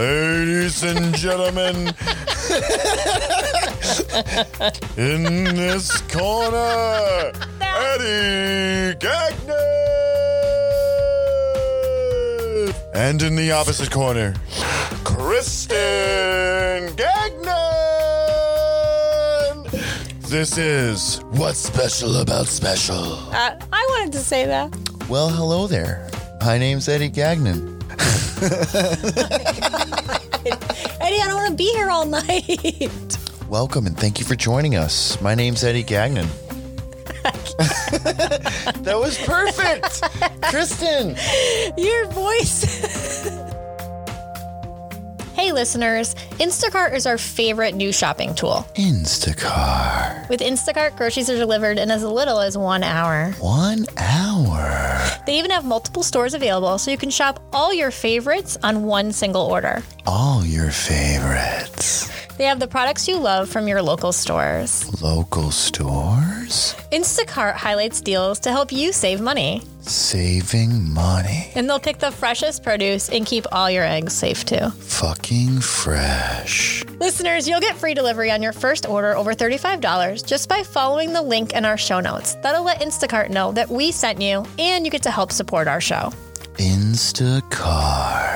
Ladies and gentlemen, in this corner, Eddie Gagnon. And in the opposite corner, Kristen Gagnon. This is What's Special About Special. Uh, I wanted to say that. Well, hello there. My name's Eddie Gagnon. Eddie, I don't want to be here all night. Welcome and thank you for joining us. My name's Eddie Gagnon. that was perfect. Kristen. Your voice. Hey, listeners. Instacart is our favorite new shopping tool. Instacart. With Instacart, groceries are delivered in as little as one hour. One hour. They even have multiple stores available so you can shop all your favorites on one single order. All your favorites. They have the products you love from your local stores. Local stores? Instacart highlights deals to help you save money. Saving money. And they'll pick the freshest produce and keep all your eggs safe too. Fucking fresh. Listeners, you'll get free delivery on your first order over $35 just by following the link in our show notes. That'll let Instacart know that we sent you and you get to help support our show. Instacart.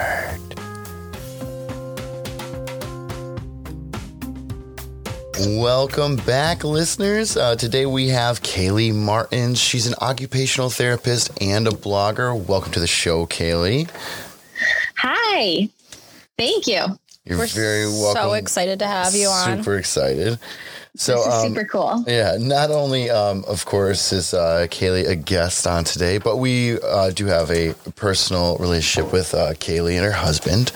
Welcome back, listeners. Uh, today we have Kaylee Martin. She's an occupational therapist and a blogger. Welcome to the show, Kaylee. Hi. Thank you. You're We're very welcome. So excited to have you on. Super excited. So, um, super cool. yeah, not only, um, of course, is uh, Kaylee a guest on today, but we uh, do have a personal relationship with uh, Kaylee and her husband.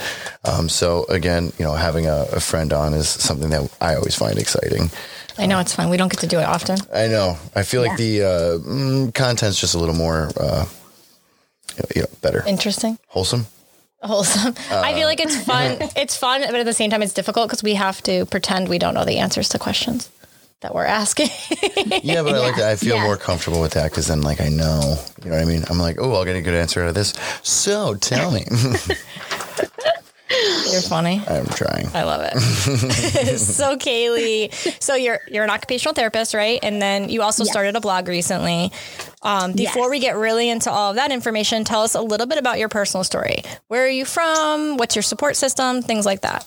Um, so, again, you know, having a, a friend on is something that I always find exciting. I know it's fun. We don't get to do it often. I know. I feel like the uh, mm, content's just a little more, uh, you know, better, Interesting. wholesome. Wholesome. I feel like it's Uh. fun. it's fun, but at the same time, it's difficult because we have to pretend we don't know the answers to questions that we're asking. Yeah, but I like that. I feel Yeah. more comfortable with that because then, like, I know, you know what I mean. I'm like, oh, I'll get a good answer out of this. So tell me. You're funny. I'm trying. I love it. so Kaylee, so you're you're an occupational therapist, right? And then you also Yes. started a blog recently. Um, before Yes. we get really into all of that information, tell us a little bit about your personal story. Where are you from? What's your support system? Things like that.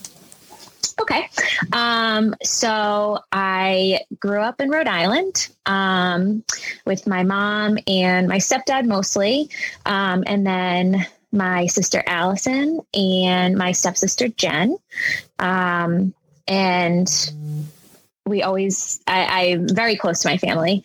Okay. Um, so I grew up in Rhode Island um, with my mom and my stepdad mostly. Um, and then my sister Allison and my stepsister Jen. Um, and we always, I, I'm very close to my family.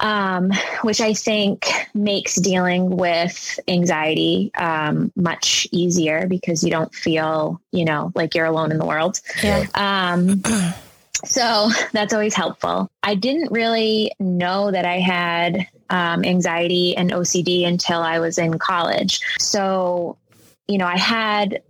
Um, which I think makes dealing with anxiety um, much easier because you don't feel, you know, like you're alone in the world. Yeah. Um, so that's always helpful. I didn't really know that I had um, anxiety and OCD until I was in college. So, you know, I had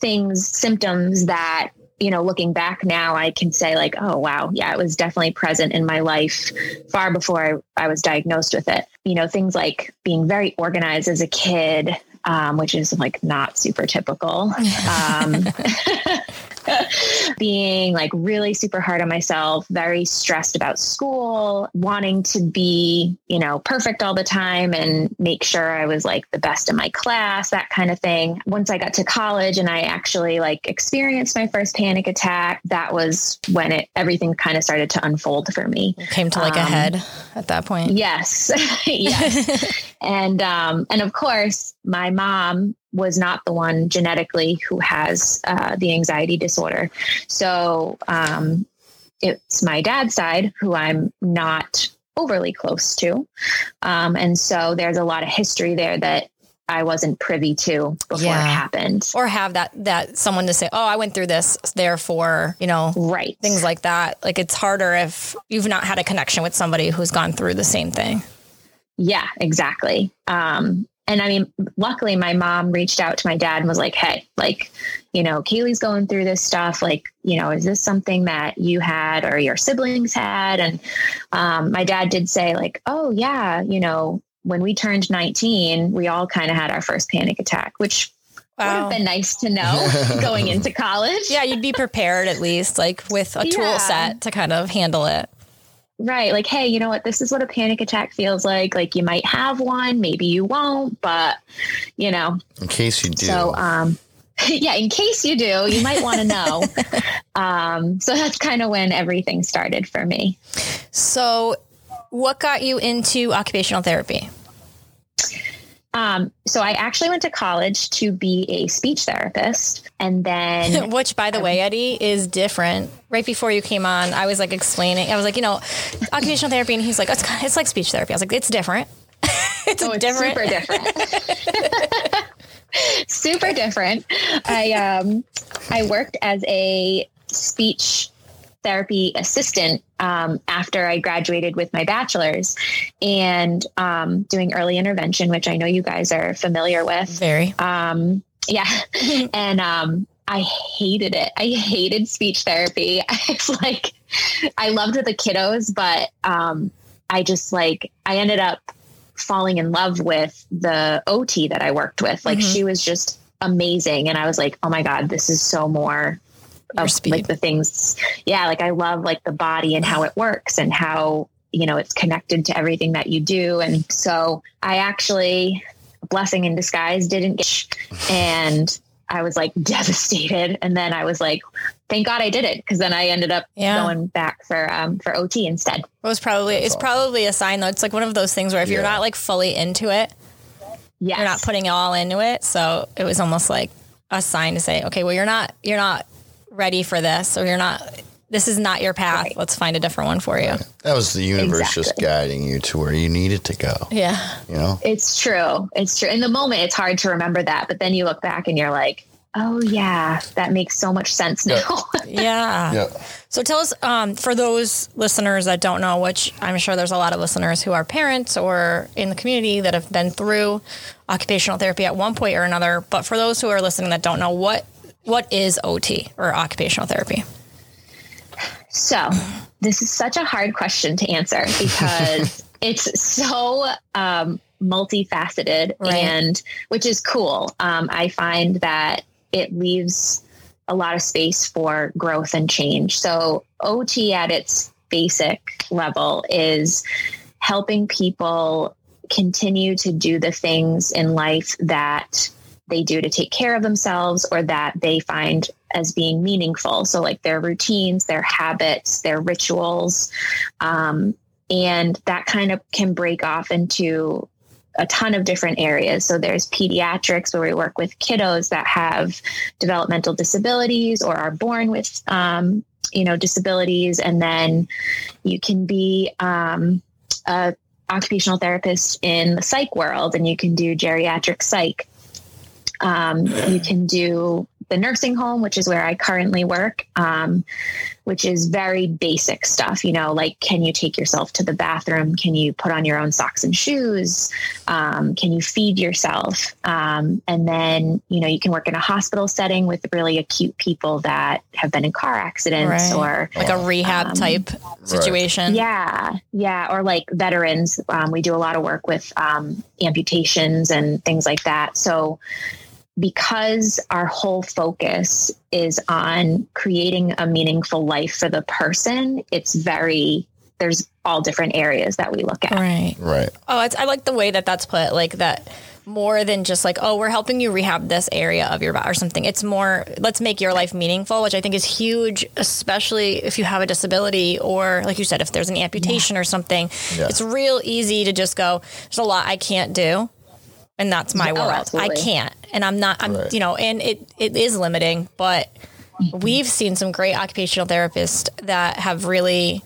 things, symptoms that, you know, looking back now, I can say, like, oh, wow, yeah, it was definitely present in my life far before I, I was diagnosed with it. You know, things like being very organized as a kid, um, which is like not super typical. Um, being like really super hard on myself, very stressed about school, wanting to be, you know, perfect all the time and make sure I was like the best in my class, that kind of thing. Once I got to college and I actually like experienced my first panic attack, that was when it everything kind of started to unfold for me. Came to like a Um, head at that point. Yes. yes. and um and of course my mom was not the one genetically who has uh, the anxiety disorder so um it's my dad's side who i'm not overly close to um and so there's a lot of history there that I wasn't privy to before Yeah. it happened. Or have that that someone to say, "Oh, I went through this, therefore, you know, Right. things like that." Like it's harder if you've not had a connection with somebody who's gone through the same thing. Yeah, exactly. Um, and I mean, luckily, my mom reached out to my dad and was like, "Hey, like, you know, Kaylee's going through this stuff. Like, you know, is this something that you had or your siblings had?" And um, my dad did say, like, "Oh yeah, you know, when we turned 19, we all kind of had our first panic attack," which would have been nice to know going into college. Yeah, you'd be prepared at least, like with a tool set to kind of handle it. Right. Like, hey, you know what? This is what a panic attack feels like. Like, you might have one, maybe you won't, but, you know, In case you do. so, um, yeah, in case you do, you might want to know. um, so that's kind of when everything started for me. So, what got you into occupational therapy? Um, so I actually went to college to be a speech therapist. And then, Which, by the way, Eddie, is different. Right before you came on, I was like explaining. I was like, you know, occupational therapy, and he's like, it's, it's like speech therapy. I was like, it's different. it's oh, it's different. super different. super different. I, um, I worked as a speech therapy assistant um, after I graduated with my bachelor's and um, doing early intervention, which I know you guys are familiar with. Very. Um, yeah. and um, I hated it. I hated speech therapy. It's like, I loved the kiddos, but um, I just like, I ended up falling in love with the OT that I worked with. Like, Mhm. she was just amazing. And I was like, oh my God, this is so more of speed. like the things. Yeah. Like, I love like the body and how it works and how, you know, it's connected to everything that you do. And so I actually, blessing in disguise, didn't get, and I was like devastated. And then I was like, thank God I did it. Cause then I ended up Yeah. going back for, um, for OT instead. It was probably it's awesome. probably a sign though. It's like one of those things where if you're not like fully into it, Yes. you're not putting it all into it. So it was almost like a sign to say, okay, well you're not you're not ready for this, or you're not. This is not your path. Right. Let's find a different one for you. that was the universe just guiding you to where you needed to go. Yeah. You know? It's true. It's true. In the moment, it's hard to remember that, but then you look back and you're like, oh yeah, that makes so much sense now. Yeah. Yeah. So tell us, um, for those listeners that don't know, which I'm sure there's a lot of listeners who are parents or in the community that have been through occupational therapy at one point or another. But for those who are listening that don't know, what what is OT or occupational therapy? So, this is such a hard question to answer because it's so um, multifaceted, Right. and which is cool. Um, I find that it leaves a lot of space for growth and change. So, OT at its basic level is helping people continue to do the things in life that they do to take care of themselves or that they find as being meaningful. So, like their routines, their habits, their rituals. Um, and that kind of can break off into a ton of different areas. So, there's pediatrics where we work with kiddos that have developmental disabilities or are born with, um, you know, disabilities. And then you can be um, a occupational therapist in the psych world and you can do geriatric psych. Um, you can do the nursing home, which is where I currently work, um, which is very basic stuff. You know, like can you take yourself to the bathroom? Can you put on your own socks and shoes? Um, can you feed yourself? Um, and then, you know, you can work in a hospital setting with really acute people that have been in car accidents or Like a rehab Um, type situation. yeah, yeah, or like veterans. Um, we do a lot of work with um, amputations and things like that. So, because our whole focus is on creating a meaningful life for the person, it's very there's all different areas that we look at. Right. Right. Oh, it's, I like the way that that's put. Like that more than just like, oh, we're helping you rehab this area of your body or something. It's more, let's make your life meaningful, which I think is huge, especially if you have a disability or, like you said, if there's an amputation or something. Yeah. It's real easy to just go, there's a lot I can't do. And that's my Oh, world. I can't. And I'm not, I'm, Right. you know, and it, it is limiting, but we've seen some great occupational therapists that have really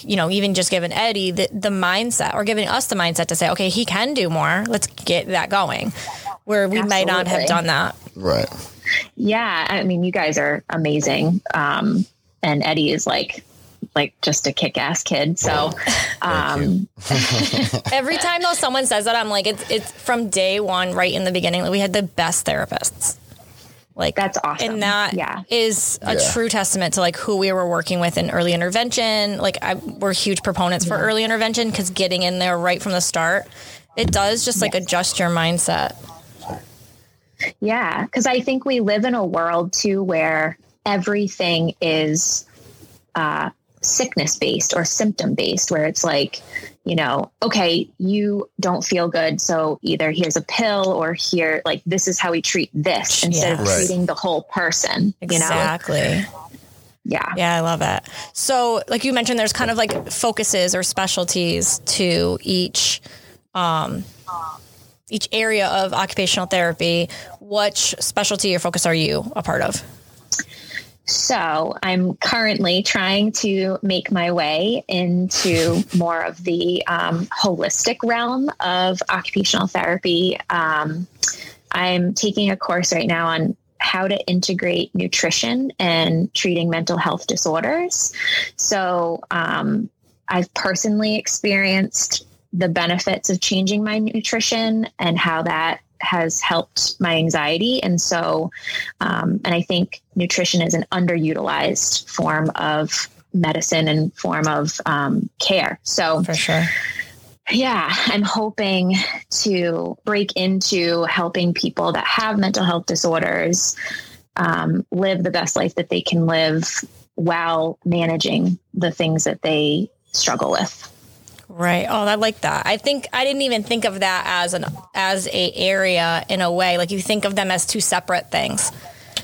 you know, even just given Eddie the, the mindset or giving us the mindset to say, okay, he can do more. Let's get that going. Where we might not have done that. Right. Yeah, I mean, you guys are amazing, um, and Eddie is like like just a kick ass kid. So, um, Every time though someone says that, I'm like, it's it's from day one, right in the beginning. Like, we had the best therapists. Like That's awesome. and that is Yeah. is a Yeah. true testament to like who we were working with in early intervention. Like, I, we're huge proponents for early intervention because getting in there right from the start, it does just like adjust your mindset. Yeah, because I think we live in a world too where everything is uh, sickness based or symptom based, where it's like, you know, okay, you don't feel good. So either here's a pill or here, like, this is how we treat this instead Yeah. of Right. treating the whole person, you know? Exactly. Yeah. Yeah, I love it. So, like you mentioned, there's kind of like focuses or specialties to each um, each area of occupational therapy. Which specialty or focus are you a part of? So I'm currently trying to make my way into more of the um, holistic realm of occupational therapy. Um, I'm taking a course right now on how to integrate nutrition and treating mental health disorders. So um, I've personally experienced the benefits of changing my nutrition and how that has helped my anxiety. And so, um, and I think nutrition is an underutilized form of medicine and form of um, care. So, For sure. yeah, I'm hoping to break into helping people that have mental health disorders um, live the best life that they can live while managing the things that they struggle with. Right. Oh, I like that. I think I didn't even think of that as an as a area in a way. Like you think of them as two separate things.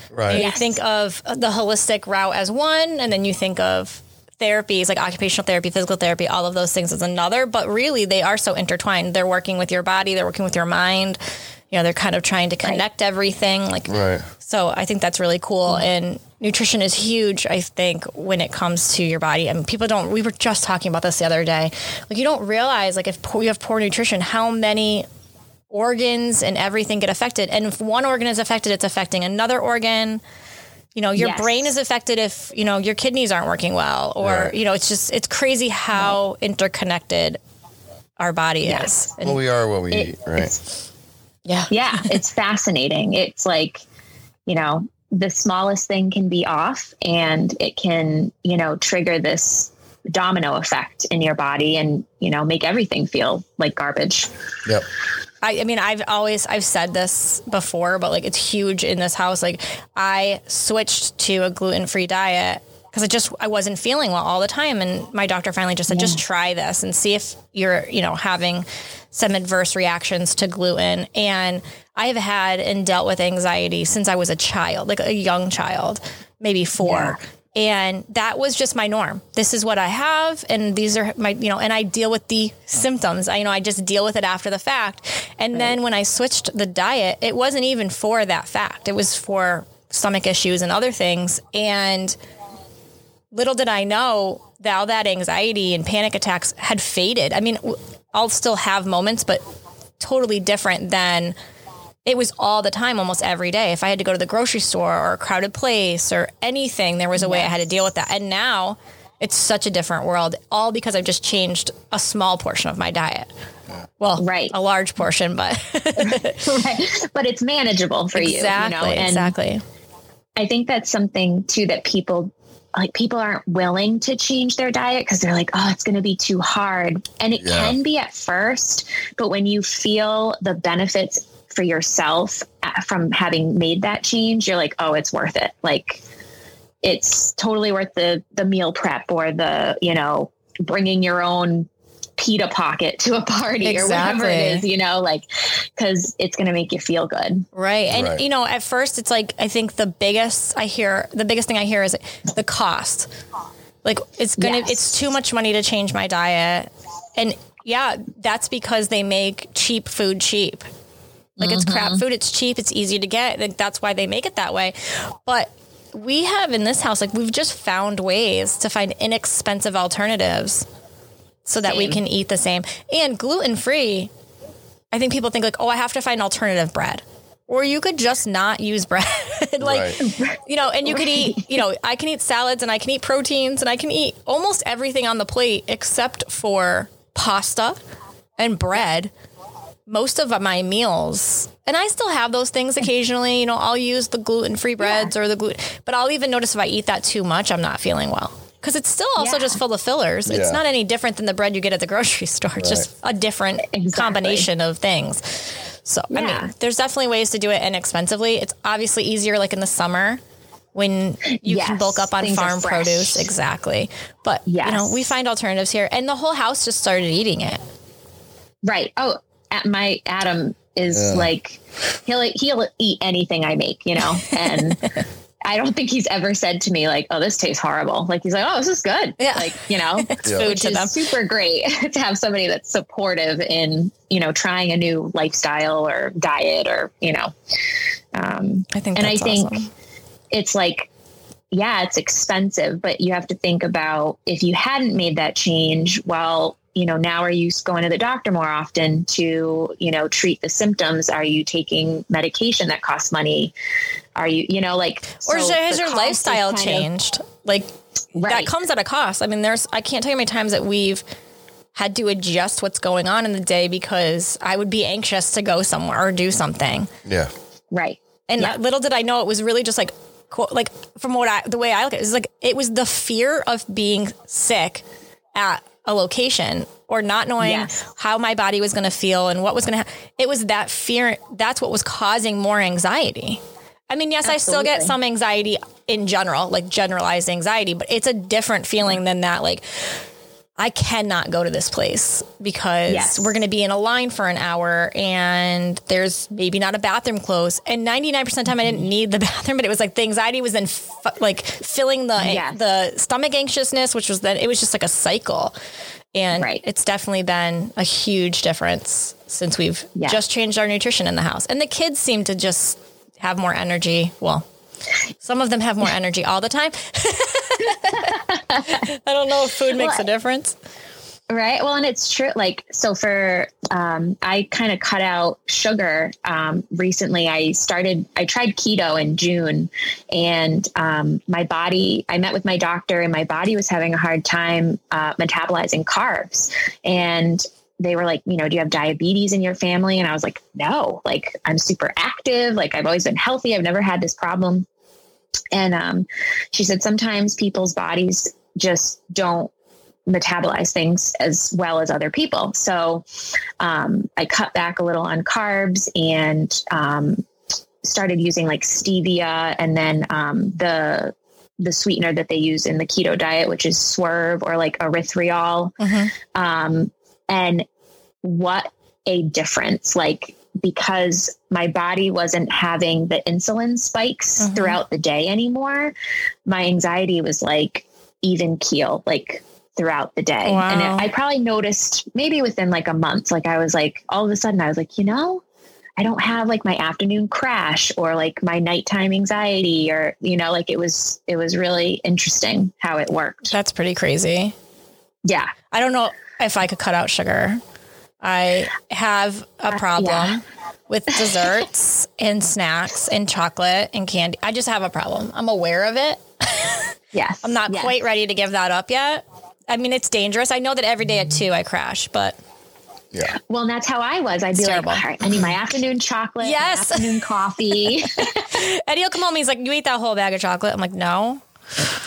Right. You think of the holistic route as one, and then you think of therapies like occupational therapy, physical therapy, all of those things as another. But really, they are so intertwined. They're working with your body, they're working with your mind. You know, they're kind of trying to connect everything. Like, Right. so I think that's really cool. Mm-hmm. And nutrition is huge, I think, when it comes to your body. I mean, people don't, we were just talking about this the other day. Like, you don't realize, like, if poor, you have poor nutrition, how many organs and everything get affected. And if one organ is affected, it's affecting another organ. You know, your Yes. brain is affected if, you know, your kidneys aren't working well, or, Right. you know, it's just, it's crazy how interconnected our body Yes. is. And, Well, we are what we It- eat, right? It's- yeah. yeah, it's fascinating. It's like, you know, the smallest thing can be off and it can, you know, trigger this domino effect in your body and, you know, make everything feel like garbage. Yep. I, I mean, I've always I've said this before, but like it's huge in this house. Like I switched to a gluten free diet because I just I wasn't feeling well all the time, and my doctor finally just said, just try this and see if you're you know having some adverse reactions to gluten. And I have had and dealt with anxiety since I was a child, like a young child, maybe four. And that was just my norm. This is what I have, and these are my, you know, and I deal with the symptoms. I, you know, I just deal with it after the fact. And then when I switched the diet, it wasn't even for that fact. It was for stomach issues and other things. And little did I know that all that anxiety and panic attacks had faded. I mean, I'll still have moments, but totally different than it was all the time, almost every day. If I had to go to the grocery store or a crowded place or anything, there was a way I had to deal with that. And now it's such a different world, all because I've just changed a small portion of my diet. Well, Right. a large portion, but right. But it's manageable for exactly, you, you know, and exactly. I think that's something too that people like people aren't willing to change their diet because they're like, oh, it's going to be too hard. And it Yeah. can be at first, but when you feel the benefits for yourself uh, from having made that change, you're like, oh, it's worth it. Like it's totally worth the the meal prep or the, you know, bringing your own pita pocket to a party or whatever it is, you know, like because it's going to make you feel good. Right. And Right. you know, at first it's like I think the biggest I hear the biggest thing I hear is the cost. Like it's gonna Yes. it's too much money to change my diet. And yeah, that's because they make cheap food cheap. Like it's crap mm-hmm. food, it's cheap, it's easy to get. Like that's why they make it that way. But we have in this house, like we've just found ways to find inexpensive alternatives so that we can eat the same. And gluten free, I think people think like, oh, I have to find alternative bread. Or you could just not use bread. like, Right. you know, and you could eat, you know, I can eat salads and I can eat proteins and I can eat almost everything on the plate except for pasta and bread. Most of my meals, and I still have those things occasionally. You know, I'll use the gluten free breads or the gluten, but I'll even notice if I eat that too much, I'm not feeling well. Because it's still also Yeah. just full of fillers. It's not any different than the bread you get at the grocery store. It's just a different Exactly. combination of things. So I mean, there's definitely ways to do it inexpensively. It's obviously easier like in the summer when you can bulk up on things farm produce. Exactly. But you know, we find alternatives here and the whole house just started eating it. Right. Oh, at my Adam is Yeah. like he'll he'll eat anything I make, you know, and. I don't think he's ever said to me like, "Oh, this tastes horrible." Like he's like, "Oh, this is good." Yeah. Like you know, It's Yeah. food which to is them. super great to have somebody that's supportive in you know trying a new lifestyle or diet or you know. Um, I think and I think awesome. it's like, yeah, it's expensive, but you have to think about if you hadn't made that change, well, you know, now are you going to the doctor more often to, you know, treat the symptoms? Are you taking medication that costs money? Are you, you know, like, Or so has your lifestyle kind of- changed? Like that comes at a cost. I mean, there's I can't tell you how many times that we've had to adjust what's going on in the day because I would be anxious to go somewhere or do something. Yeah. Right. And Yeah. little did I know it was really just like quote like from what I the way I look at it is like it was the fear of being sick at a location or not knowing Yes. how my body was going to feel and what was going to happen. It was that fear that's what was causing more anxiety. I mean, yes, I still get some anxiety in general, like generalized anxiety, but it's a different feeling than that like I cannot go to this place because Yes. we're going to be in a line for an hour and there's maybe not a bathroom close. And 99% of the time I didn't need the bathroom, but it was like the anxiety was then f- like filling the, Yes. the stomach anxiousness, which was then, it was just like a cycle. And Right. it's definitely been a huge difference since we've Yeah. just changed our nutrition in the house. And the kids seem to just have more energy. Well, some of them have more energy all the time. I don't know if food makes a difference. Right. Well, and it's true. Like, so for, um, I kind of cut out sugar. Um, recently I started, I tried keto in June and, um, my body, I met with my doctor and my body was having a hard time, uh, metabolizing carbs. And they were like, you know, do you have diabetes in your family? And I was like, no, like I'm super active. Like I've always been healthy. I've never had this problem. And, um, she said, sometimes people's bodies just don't metabolize things as well as other people. So um, I cut back a little on carbs and um, started using like stevia and then um, the the sweetener that they use in the keto diet, which is swerve or like erythritol. Mhm. Um, and what a difference! Like because my body wasn't having the insulin spikes Mhm. throughout the day anymore, my anxiety was like even keel, like throughout the day. Wow. And it, I probably noticed maybe within like a month, like I was like, all of a sudden I was like, you know, I don't have like my afternoon crash or like my nighttime anxiety or, you know, like it was, it was really interesting how it worked. That's pretty crazy. Yeah. I don't know if I could cut out sugar. I have a problem yeah. with desserts and snacks and chocolate and candy. I just have a problem. I'm aware of it. Yes. I'm not Yes. quite ready to give that up yet. I mean, it's dangerous. I know that every day at two I crash, but Yeah. Well, that's how I was. I'd be It's like, terrible. all right, I need my afternoon chocolate, my Yes. afternoon coffee. Eddie will come home. He's like, "You ate that whole bag of chocolate." I'm like, "No."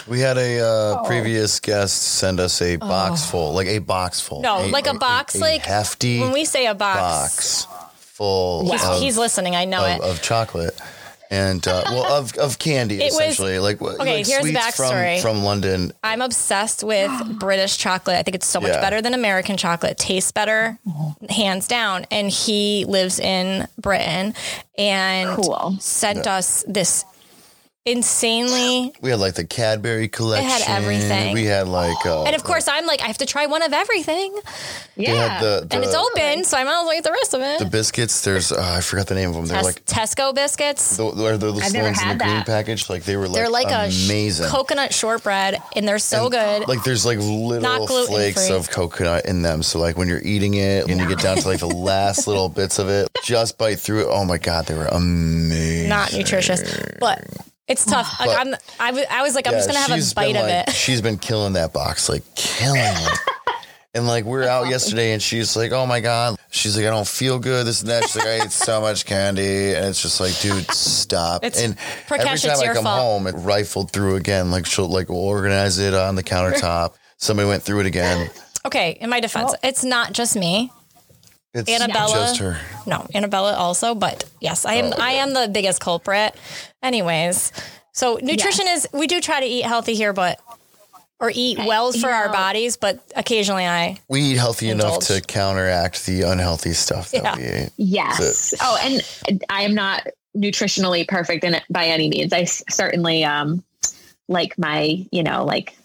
We had a uh, previous guest send us a box full, like a box full. Oh. No, like a box, like, hefty When we say a box, box full he's, of, he's listening. I know of, it. of chocolate. And uh, well, of, of candy It was- essentially, like okay, like here's the sweets backstory. from from London. I'm obsessed with British chocolate. I think it's so much Yeah. better than American chocolate. It tastes better, hands down. And he lives in Britain and Cool. sent us this insanely. We had like the Cadbury collection. everything. We had like, uh, And of course, I'm like, I have to try one of everything. Yeah, had the, the And it's open, so I might as well eat the rest of it. the biscuits. There's uh, I forgot the name of them. They're Tes- like Tesco biscuits. the, they're the I've ones in had the green that. package. Like they were like They're like amazing. a sh- coconut shortbread, and they're so good. Like there's like little gluten-free. flakes of coconut in them. So like when you're eating it and you get down to like the last little bits of it, just bite through it. Oh my god, they were amazing. Not nutritious, but it's tough. Like I'm, I was, I was like, I'm just gonna have a bite of like- it. She's been killing that box, like killing it. And like we we're out yesterday, and she's like, "Oh my god!" She's like, "I don't feel good." This and that. She's like, "I ate so much candy," and it's just like, dude, stop. It's- and Prakash, every time I come fault. home, it rifled through again. Like she'll like organize it on the countertop. Somebody went through it again. Okay, in my defense, Oh. it's not just me. It's Annabella. just her. No, Annabella also, but yes, I am I am the biggest culprit. Anyways, so nutrition is we do try to eat healthy here, but or eat well for our bodies, but occasionally I We eat healthy enough to counteract the unhealthy stuff that Yeah. we eat. Yes. Oh, and I am not nutritionally perfect in it by any means. I s- certainly um, like my, you know, like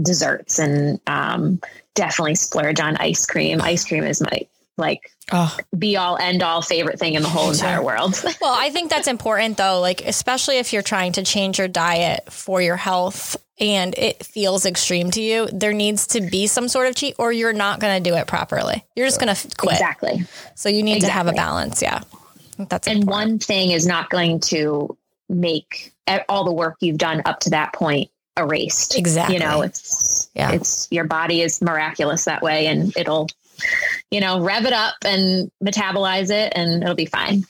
desserts and um, definitely splurge on ice cream. Ice cream is my like oh. be all end all favorite thing in the whole entire world. Well, I think that's important though, like especially if you're trying to change your diet for your health and it feels extreme to you, there needs to be some sort of cheat or you're not going to do it properly. You're just going to quit. exactly. So you need to have a balance, yeah. I think that's And important. one thing is not going to make all the work you've done up to that point erased. Exactly. You know, it's Yeah. it's your body is miraculous that way and it'll you know, rev it up and metabolize it and it'll be fine.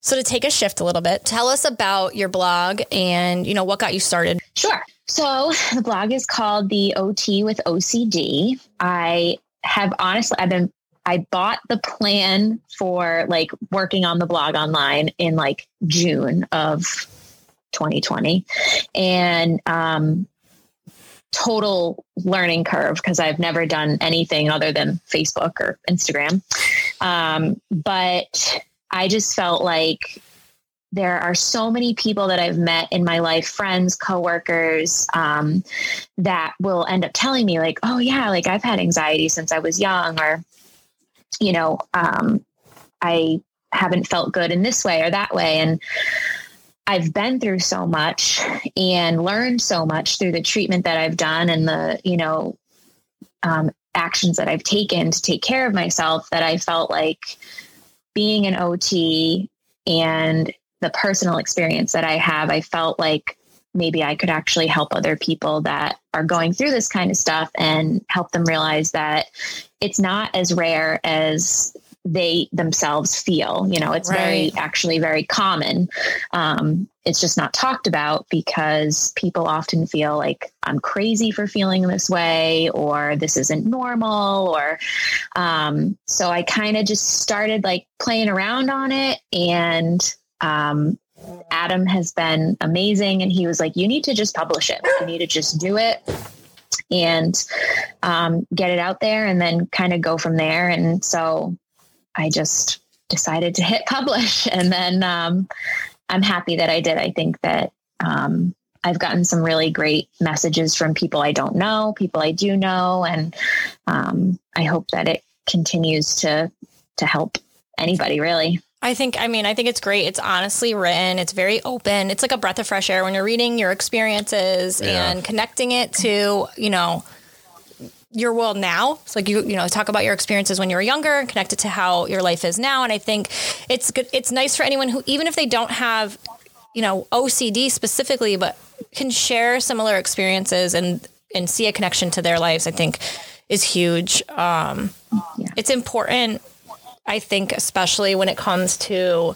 So to take a shift a little bit, tell us about your blog and you know what got you started. Sure. So the blog is called the OT with OCD. I have honestly, I've been, I bought the plan for like working on the blog online in like June of 2020. And, um, total learning curve because I've never done anything other than Facebook or Instagram. Um, but I just felt like there are so many people that I've met in my life, friends, coworkers, um, that will end up telling me, like, oh, yeah, like I've had anxiety since I was young, or, you know, um, I haven't felt good in this way or that way. And I've been through so much and learned so much through the treatment that I've done and the, you know, um, actions that I've taken to take care of myself that I felt like being an OT and the personal experience that I have, I felt like maybe I could actually help other people that are going through this kind of stuff and help them realize that it's not as rare as they themselves feel. You know, it's very actually very common. Um, it's just not talked about because people often feel like I'm crazy for feeling this way or this isn't normal or um, so I kind of just started like playing around on it and um, Adam has been amazing and he was like you need to just publish it you need to just do it and um, get it out there and then kind of go from there and so I just decided to hit publish and then um, I'm happy that I did I think that um, I've gotten some really great messages from people I don't know, people I do know, and um, I hope that it continues to to help anybody really. I think, I mean, I think it's great. It's honestly written. It's very open. It's like a breath of fresh air when you're reading your experiences Yeah. and connecting it to, you know, your world now. It's like you, you know, talk about your experiences when you were younger and connect it to how your life is now. And I think it's good. It's nice for anyone who, even if they don't have, you know, OCD specifically, but can share similar experiences and, and see a connection to their lives, I think is huge. Um, Yeah. It's important I think, especially when it comes to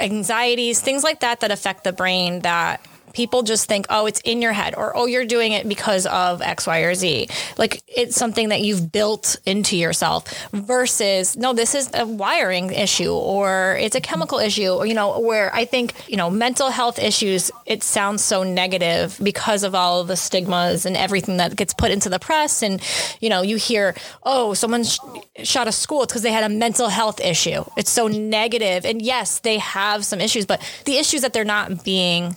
anxieties, things like that that affect the brain that people just think, oh, it's in your head or, oh, you're doing it because of X, Y, or Z. Like it's something that you've built into yourself versus, no, this is a wiring issue or it's a chemical issue, or, you know, where I think, you know, mental health issues, it sounds so negative because of all of the stigmas and everything that gets put into the press. And, you know, you hear, oh, someone sh- shot a school. It's because they had a mental health issue. It's so negative. And yes, they have some issues, but the issues that they're not being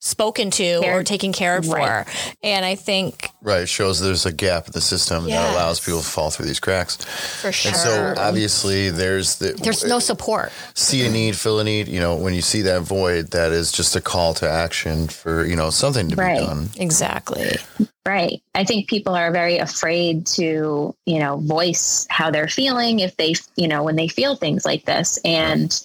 spoken to or taken care of Right. for. And I think Right. It shows there's a gap in the system that allows people to fall through these cracks. for sure. And so obviously there's the there's no support. see a need, fill a need. You know, when you see that void, that is just a call to action for, you know, something to Right. be done. Exactly. Right. I think people are very afraid to, you know, voice how they're feeling if they, you know, when they feel things like this. And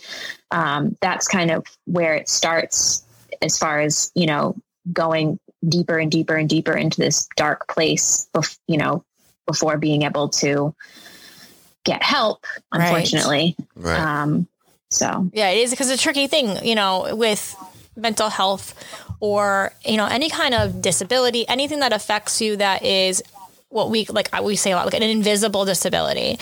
um, that's kind of where it starts as far as, you know, going deeper and deeper and deeper into this dark place, bef- you know, before being able to get help, unfortunately. Right. Um, so, Yeah, it is because it's a tricky thing, you know, with mental health or, you know, any kind of disability, anything that affects you that is what we like we say a lot like an invisible disability.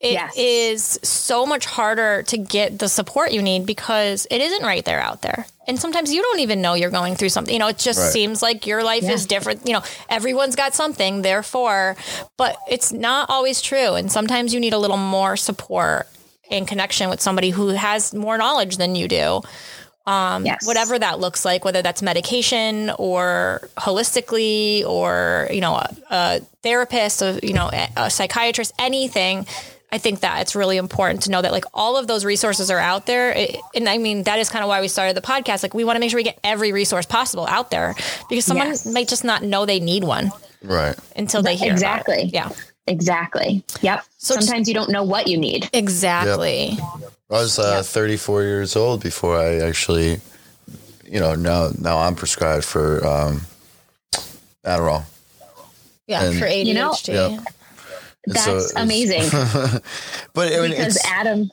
It is Yes. so much harder to get the support you need because it isn't right there out there. And sometimes you don't even know you're going through something. You know it just Right. seems like your life is different. You know everyone's got something therefore but it's not always true. And sometimes you need a little more support and connection with somebody who has more knowledge than you do Um, yes. whatever that looks like, whether that's medication or holistically or, you know, a, a therapist, or, you know, a, a psychiatrist, anything. I think that it's really important to know that like all of those resources are out there. It- and I mean, that is kind of why we started the podcast. Like we want to make sure we get every resource possible out there because someone Yes. might just not know they need one Right. until they hear about it. Exactly. Yeah, Exactly. Yep. So just- Sometimes you don't know what you need. exactly. I was uh, 34 years old before I actually, you know, now now I'm prescribed for um, Adderall. Yeah, And- for ADHD. You know- Yep. That's so amazing But I mean, because it's, Adam.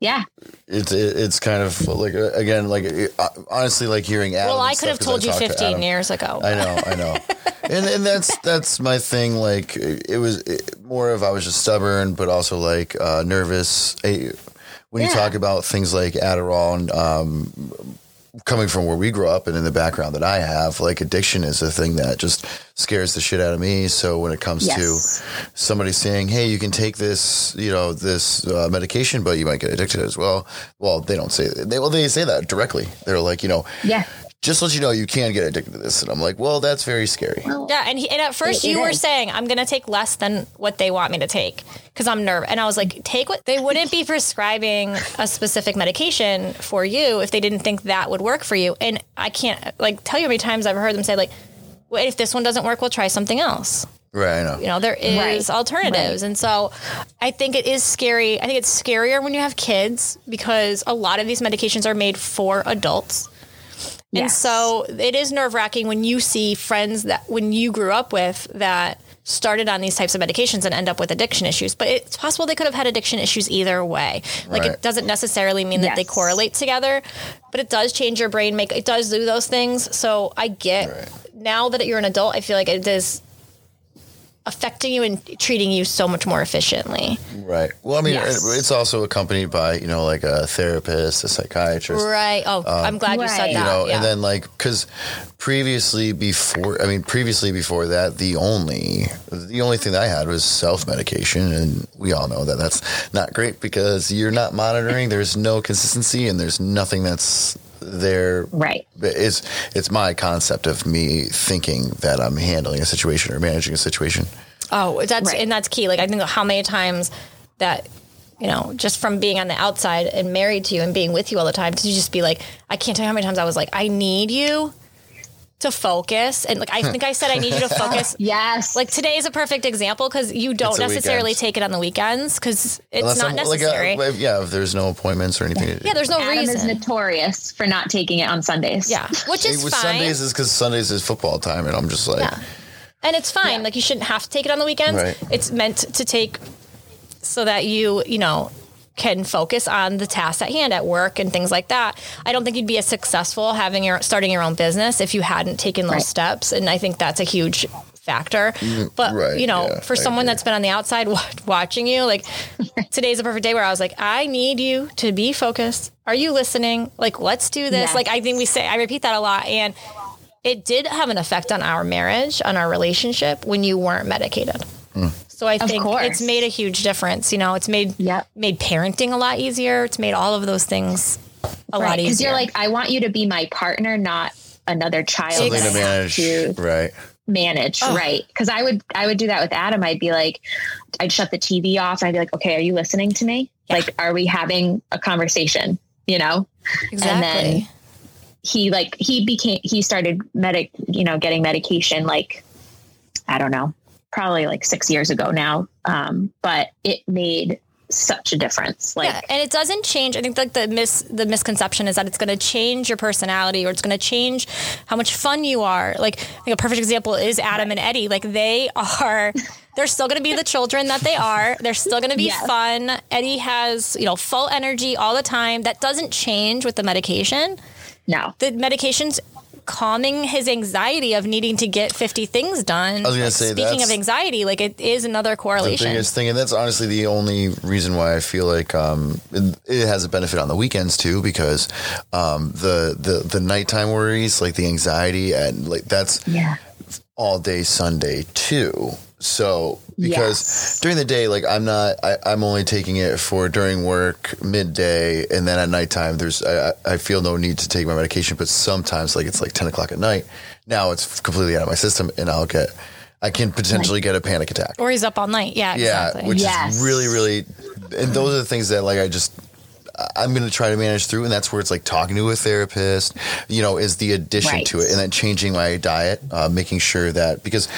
Yeah. it's it's kind of like uh, again, like uh, honestly, like hearing Adam. well, I could have told you talked to 15 years ago. I know, I know, and and that's that's my thing. Like it, was more of I was just stubborn, but also like uh, nervous. Eh, When you talk about things like Adderall and um, coming from where we grew up and in the background that I have, like addiction is a thing that just scares the shit out of me. So when it comes Yes. to somebody saying, "Hey, you can take this, you know, this uh, medication, but you might get addicted as well," well, they don't say they well they say that directly. They're like, you know, Yeah. Just let you know you can get addicted to this, and I'm like, well, that's very scary. Yeah, and, he, and at first It- it you were saying I'm going to take less than what they want me to take because I'm nervous, and I was like, take what they wouldn't be prescribing a specific medication for you if they didn't think that would work for you. And I can't like tell you how many times I've heard them say like, well, if this one doesn't work, we'll try something else. Right, I know. You know, there is Right, alternatives, and so I think it is scary. I think it's scarier when you have kids because a lot of these medications are made for adults. And Yes. so it is nerve wracking when you see friends that when you grew up with that started on these types of medications and end up with addiction issues. But it's possible they could have had addiction issues either way. Like Right. it doesn't necessarily mean that they correlate together, but it does change your brain, make it does do those things. So I get Right. now that you're an adult, I feel like it is affecting you and treating you so much more efficiently. Right. Well, I mean, Yes. it- it's also accompanied by you know like a therapist, a psychiatrist. Right. Oh, I'm um, glad you said that. You know, yeah. and then like because previously before, I mean, previously before that, the only the only thing that I had was self medication, and we all know that that's not great because you're not monitoring. There's no consistency, and there's nothing that's there Right. it's it's my concept of me thinking that I'm handling a situation or managing a situation. Oh, that's Right. and that's key. Like I think how many times that you know, just from being on the outside and married to you and being with you all the time, to just be like, I can't tell you how many times I was like, I need you to focus, and like I think I said I need you to focus. Yes. Like today is a perfect example because you don't necessarily weekend. take it on the weekends because it's Unless not I'm- necessary. Like, uh, yeah, if there's no appointments or anything. to do. yeah, there's no Adam is reason. notorious for not taking it on Sundays. yeah, which is with fine. Sundays is because Sundays is football time, and I'm just like, Yeah. And it's fine. Yeah. Like you shouldn't have to take it on the weekends. Right. It's meant to take so that you, you know, can focus on the tasks at hand at work and things like that. I don't think you'd be as successful having your starting your own business if you hadn't taken those Right. steps. And I think that's a huge factor. Mm, but right, you know, yeah, for I someone agree. that's been on the outside watching you, like today's a perfect day where I was like, I need you to be focused. Are you listening? Like, let's do this. Yes. Like, I think we say, I repeat that a lot. And it did have an effect on our marriage, on our relationship when you weren't medicated. Hmm. So I think course. it's made a huge difference. You know, it's made Yep. made parenting a lot easier. It's made all of those things a lot easier. Because you're like, I want you to be my partner, not another child something that to I have manage, to right? manage. Oh. Right. Because I would I would do that with Adam. I'd be like, I'd shut the TV off. I'd be like, okay, are you listening to me? Like, are we having a conversation? You know? exactly. then- he like he became he started medic you know getting medication like i don't know probably like six years ago now um but it made such a difference like yeah, and it doesn't change. I think like the mis the misconception is that it's going to change your personality or it's going to change how much fun you are. Like I think a perfect example is Adam and Eddie. Like they are, they're still going to be the children that they are. They're still going to be Yes. fun. Eddie has you know full energy all the time. That doesn't change with the medication. no The medications calming his anxiety of needing to get 50 things done. I was gonna Like, say, speaking of anxiety, like it is another the correlation. biggest thing, and that's honestly the only reason why I feel like um, it, it has a benefit on the weekends too, because um, the the the nighttime worries, like the anxiety, and like that's Yeah. all day Sunday too. So because Yes. during the day, like I'm not, I, I'm only taking it for during work, midday, and then at nighttime. There's, I, I I feel no need to take my medication, but sometimes like it's like 10 o'clock at night. Now it's completely out of my system, and I'll get, I can potentially get a panic attack. or he's up all night. Yeah, Yeah, exactly. which Yes. is really, really, and those are the things that like I just I'm going to try to manage through, and that's where it's like talking to a therapist, you know, is the addition Right. to it, and then changing my diet, uh, making sure that because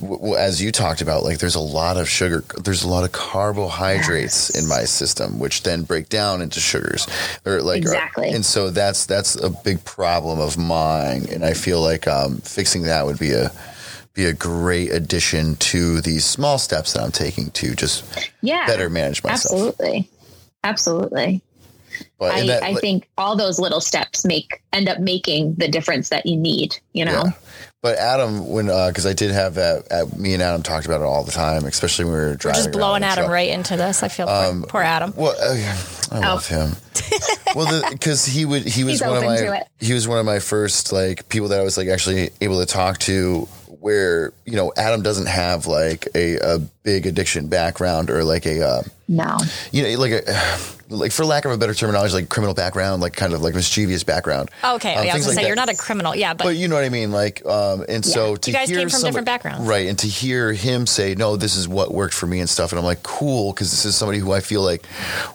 w- w- as you talked about, like there's a lot of sugar, there's a lot of carbohydrates in my system, which then break down into sugars, or like or- Exactly. and so that's that's a big problem of mine, and I feel like um, fixing that would be a be a great addition to these small steps that I'm taking to just Yeah. better manage myself. Absolutely. Absolutely. But I, that- I think all those little steps make end up making the difference that you need, you know? Yeah. But Adam, when because I did have that, uh, me and Adam talked about it all the time, especially when we were We're driving. just blowing Adam right into this. I feel Um, poor, poor Adam. Well, uh, I love him. well, because he would, he was He's one of my, he was one of my first like people that I was like actually able to talk to. Where you know Adam doesn't have like a, a big addiction background or like a uh, No. you know like a like for lack of a better terminology like criminal background like kind of like mischievous background. Okay, um, yeah, I was gonna like say that. you're not a criminal. Yeah, but, But you know what I mean, like, um, and so to You guys hear came from somebody- different backgrounds. right? And to hear him say, "No, this is what worked for me" and stuff, and I'm like, "Cool," because this is somebody who I feel like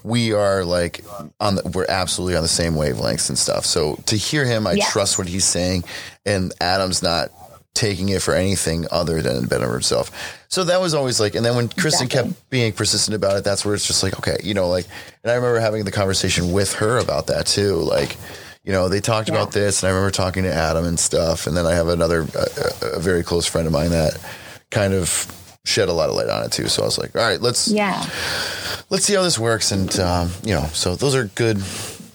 we are like on, the, we're absolutely on the same wavelengths and stuff. So to hear him, I Yes. trust what he's saying, and Adam's not taking it for anything other than better himself. So that was always like, and then when Kristen Exactly. kept being persistent about it, that's where it's just like, okay, you know, like, and I remember having the conversation with her about that too, like. You know, they talked about this, and I remember talking to Adam and stuff. And then I have another, a, a very close friend of mine that kind of shed a lot of light on it too. So I was like, all right, let's Yeah. let's see how this works. And um, you know, so those are good,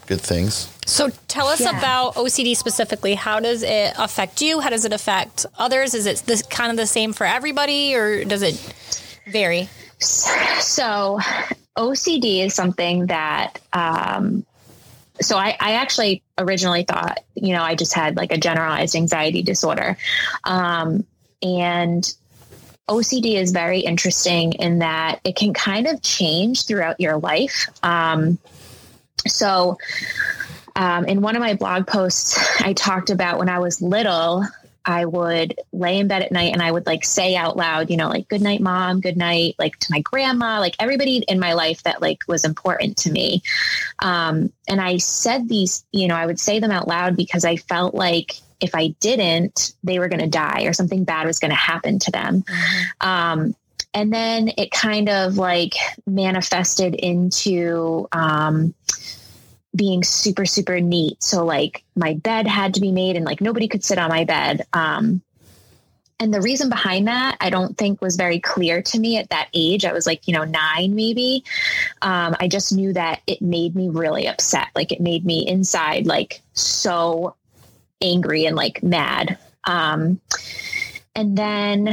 good things. So tell us Yeah. about OCD specifically. How does it affect you? How does it affect others? Is it this kind of the same for everybody, or does it vary? So OCD is something that um so I, I actually originally thought, you know, I just had like a generalized anxiety disorder. Um and OCD is very interesting in that it can kind of change throughout your life. Um so um, in one of my blog posts, I talked about when I was little, I would lay in bed at night and I would like say out loud, you know, like good night, mom, good night, like to my grandma, like everybody in my life that like was important to me. Um, and I said these, you know, I would say them out loud because I felt like if I didn't, they were going to die or something bad was going to happen to them. Um, and then it kind of like manifested into, um, being super super neat. So like my bed had to be made and like nobody could sit on my bed. Um and the reason behind that i don't think was very clear to me at that age. I was like you know nine maybe. Um, i just knew that it made me really upset. Like it made me inside like so angry and like mad. Um, and then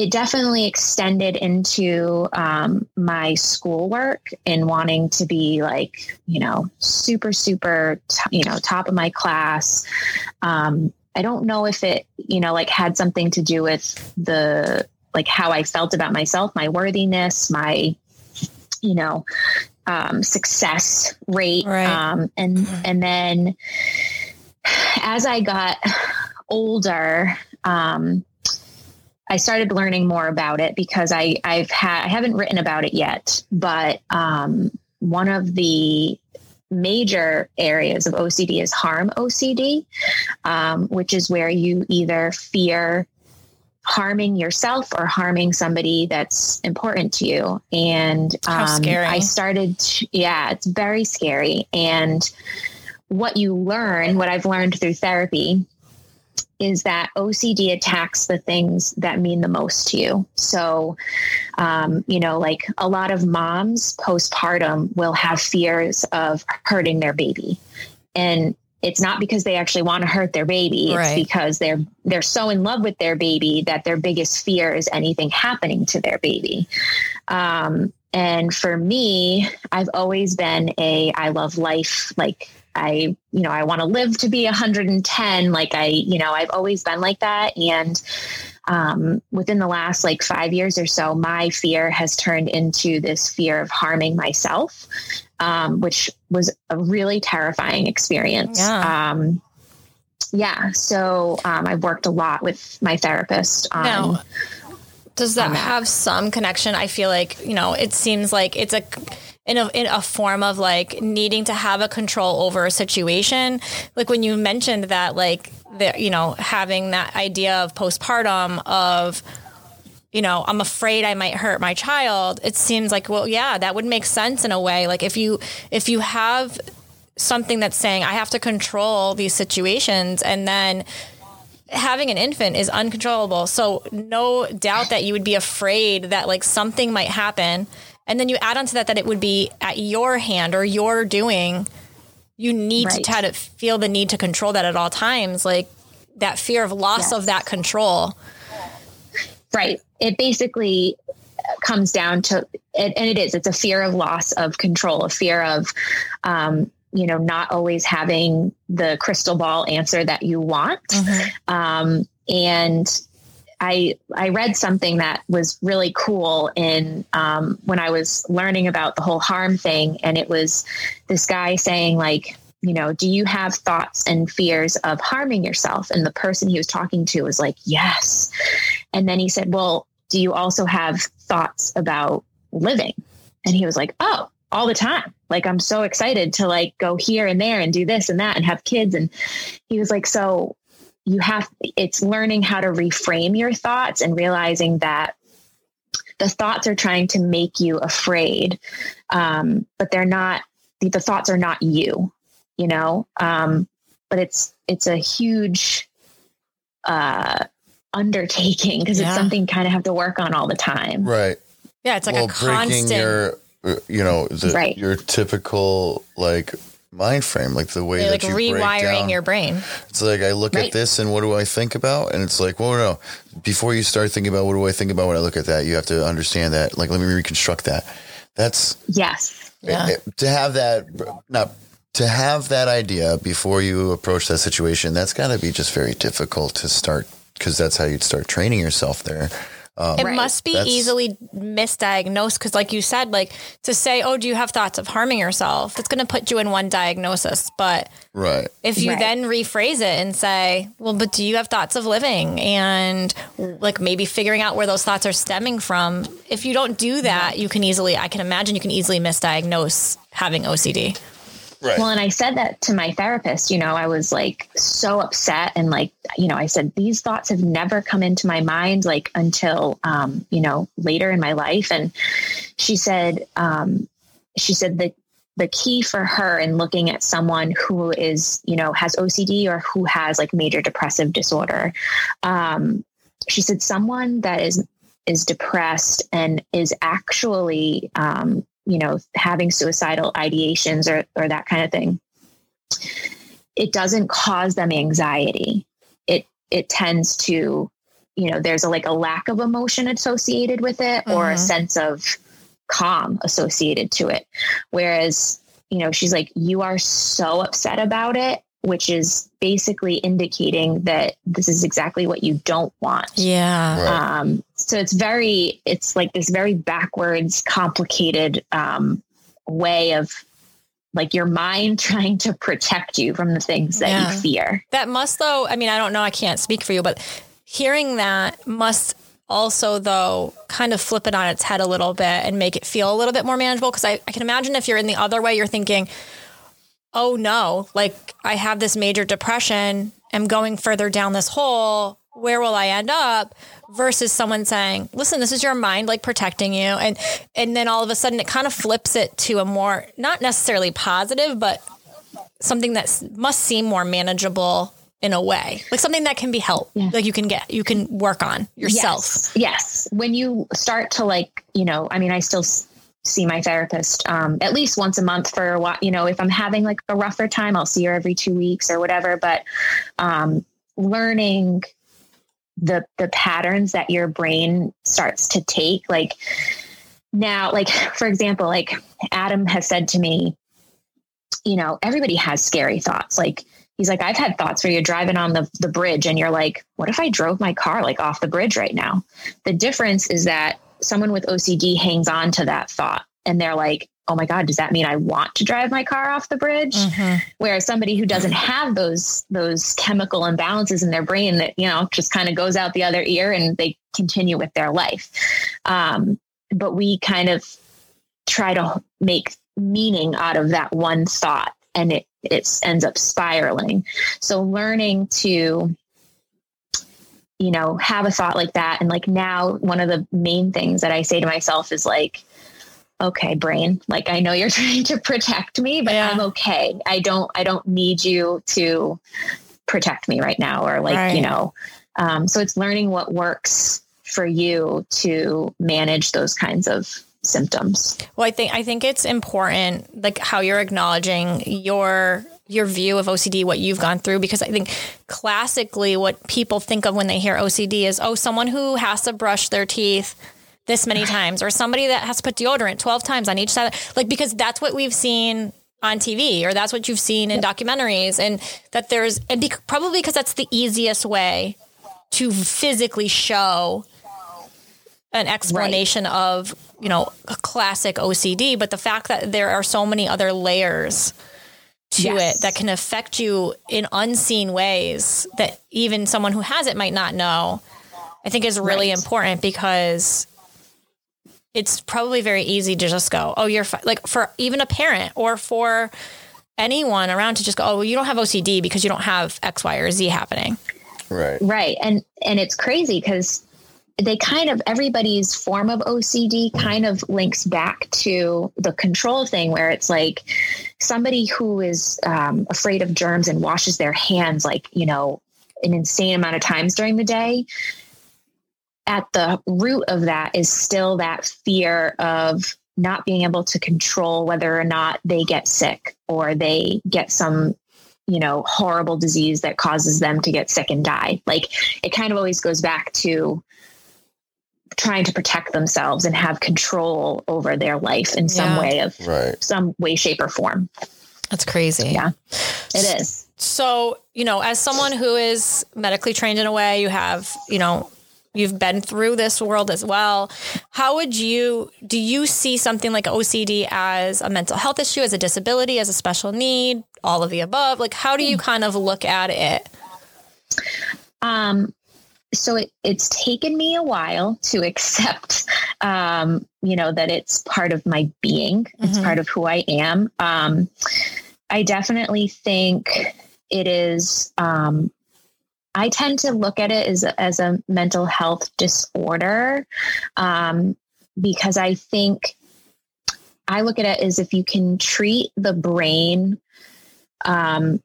it definitely extended into um, my schoolwork and wanting to be like you know super super t- you know top of my class. Um, i don't know if it you know like had something to do with the like how i felt about myself my worthiness my you know um, success rate. Right. um, and and then as i got older um, I started learning more about it because I I've had I haven't written about it yet, but um, one of the major areas of OCD is harm OCD, um, which is where you either fear harming yourself or harming somebody that's important to you. And scary. I started, to- yeah, it's very scary. And what you learn, what I've learned through therapy, is that OCD attacks the things that mean the most to you. So, um, you know, like a lot of moms postpartum will have fears of hurting their baby. And it's not because they actually want to hurt their baby. It's Right. because they're they're so in love with their baby that their biggest fear is anything happening to their baby. Um, and for me, I've always been a I love life. Like I, you know, I want to live to be 110. Like I, you know, I've always been like that. And um, within the last like five years or so, my fear has turned into this fear of harming myself, um, which was a really terrifying experience. Yeah. Um, yeah. So um, I've worked a lot with my therapist on. Now, does that have some connection? I feel like you know, it seems like it's a in a in a form of like needing to have a control over a situation. Like when you mentioned that, like the you know having that idea of postpartum of you know i'm afraid i might hurt my child it seems like well yeah that would make sense in a way. Like if you if you have something that's saying i have to control these situations and then having an infant is uncontrollable. So no doubt that you would be afraid that like something might happen and then you add on to that that it would be at your hand or your doing you need Right. to try to feel the need to control that at all times like that fear of loss Yes. of that control Right. It basically comes down to, and it is, it's a fear of loss of control, a fear of, um, you know, not always having the crystal ball answer that you want. Um, and I, I read something that was really cool in, um, when I was learning about the whole harm thing. And it was this guy saying like, you know, do you have thoughts and fears of harming yourself? And the person he was talking to was like, yes. And then he said, Well, do you also have thoughts about living? And he was like, Oh, all the time. Like, I'm so excited to like go here and there and do this and that and have kids. And he was like, So you have, it's learning how to reframe your thoughts and realizing that the thoughts are trying to make you afraid, um, but they're not, the, the thoughts are not you, you know? Um, but it's, it's a huge, uh, undertaking because Yeah. it's something you kind of have to work on all the time. Right. yeah it's like well, a constant breaking your, uh, you know, the, Right. your typical like mind frame, like the way You're that like you break rewiring down. your brain. It's like I look Right. at this and what do I think about? And it's like, well, no. Before you start thinking about what do I think about when I look at that, you have to understand that. Like, let me reconstruct that. That's Yes. Yeah. eh, to have that. Not to have that idea before you approach that situation. That's got to be just very difficult to start because that's how you'd start training yourself there. Um, it Right. must be easily misdiagnosed because, like you said, like to say, "Oh, do you have thoughts of harming yourself?" It's going to put you in one diagnosis. But Right. if you Right. then rephrase it and say, "Well, but do you have thoughts of living?" and like maybe figuring out where those thoughts are stemming from, if you don't do that, you can easily, I can imagine, you can easily misdiagnose having OCD. Right. Well, and I said that to my therapist, you know, I was like so upset and like, you know, I said, these thoughts have never come into my mind like until, um, you know, later in my life. And she said, um, she said that the key for her in looking at someone who is, you know, has OCD or who has like major depressive disorder, um, she said someone that is is depressed and is actually um, you know having suicidal ideations or or that kind of thing it doesn't cause them anxiety it it tends to you know there's a like a lack of emotion associated with it or a Mhm. sense of calm associated to it whereas you know she's like you are so upset about it which is basically indicating that this is exactly what you don't want Yeah. Right. um, so it's very, it's like this very backwards, complicated um, way of like your mind trying to protect you from the things that Yeah. you fear. That must, though, I mean, I don't know, I can't speak for you, but hearing that must also, though, kind of flip it on its head a little bit and make it feel a little bit more manageable. Because I, I can imagine if you're in the other way, you're thinking, oh no, like I have this major depression, I'm going further down this hole. Where will I end up? Versus someone saying, listen, this is your mind like protecting you. And and then all of a sudden it kind of flips it to a more not necessarily positive, but something that must seem more manageable in a way, like something that can be helped, Yeah. like you can get, you can work on yourself. Yes. Yes. When you start to like, you know, I mean, I still s- see my therapist um, at least once a month for a while you know if i'm having like a rougher time i'll see her every two weeks or whatever but um, learning the the patterns that your brain starts to take like now like for example like adam has said to me you know everybody has scary thoughts. Like he's like i've had thoughts where you're driving on the, the bridge and you're like what if i drove my car like off the bridge right now? The difference is that someone with ocd hangs on to that thought and they're like oh my god does that mean i want to drive my car off the bridge? Mm-hmm. whereas somebody who doesn't have those those chemical imbalances in their brain that you know just kind of goes out the other ear and they continue with their life. Um, but we kind of try to make meaning out of that one thought and it it ends up spiraling. So learning to you know have a thought like that and like now one of the main things that i say to myself is like okay brain like i know you're trying to protect me but yeah. i'm okay i don't i don't need you to protect me right now or like right. you know um, so it's learning what works for you to manage those kinds of symptoms well i think i think it's important like how you're acknowledging your your view of OCD, what you've gone through, because I think classically what people think of when they hear OCD is, oh, someone who has to brush their teeth this many times, or somebody that has to put deodorant 12 times on each side. Like, because that's what we've seen on TV, or that's what you've seen in documentaries, and that there's, and be, probably because that's the easiest way to physically show an explanation right. of, you know, a classic OCD. But the fact that there are so many other layers to yes. it that can affect you in unseen ways that even someone who has it might not know, I think is really right. important because it's probably very easy to just go, oh, you're fi-. like for even a parent or for anyone around to just go, oh, well, you don't have OCD because you don't have X, Y, or Z happening. Right. Right. And and it's crazy because they kind of everybody's form of OCD kind of links back to the control thing where it's like somebody who is um, afraid of germs and washes their hands like you know an insane amount of times during the day at the root of that is still that fear of not being able to control whether or not they get sick or they get some you know horrible disease that causes them to get sick and die. Like it kind of always goes back to trying to protect themselves and have control over their life in some yeah. way of right. some way shape or form. That's crazy. Yeah. It is. so you know as someone who is medically trained in a way you have you know you've been through this world as well. How would you do you see something like OCD as a mental health issue, as a disability, as a special need, all of the above? Like how do you kind of look at it? Um so it, it's taken me a while to accept um, you know that it's part of my being it's mm-hmm. part of who i am um, i definitely think it is um, I tend to look at it as a, as a mental health disorder um, because I think I look at it as if you can treat the brain, um,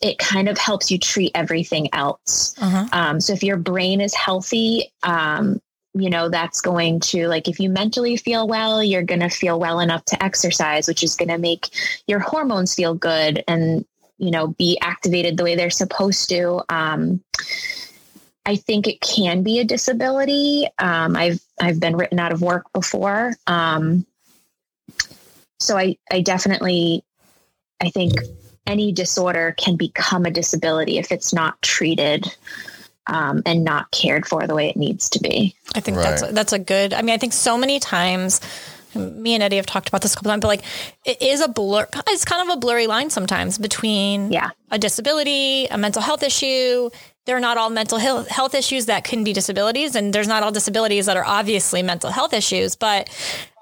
it kind of helps you treat everything else. Uh-huh. Um, so if your brain is healthy, um, you know, that's going to, like, if you mentally feel well, you're going to feel well enough to exercise, which is going to make your hormones feel good. And you know be activated the way they're supposed to um, I think it can be a disability. Um, I've I've been written out of work before, um, so I I definitely I think any disorder can become a disability if it's not treated um, and not cared for the way it needs to be. I think right. that's that's a good. I mean, I think so many times me and Eddie have talked about this a couple times, but like it is a blur. It's kind of a blurry line sometimes between yeah. a disability, a mental health issue. They're not all mental health issues that can be disabilities, and there's not all disabilities that are obviously mental health issues. But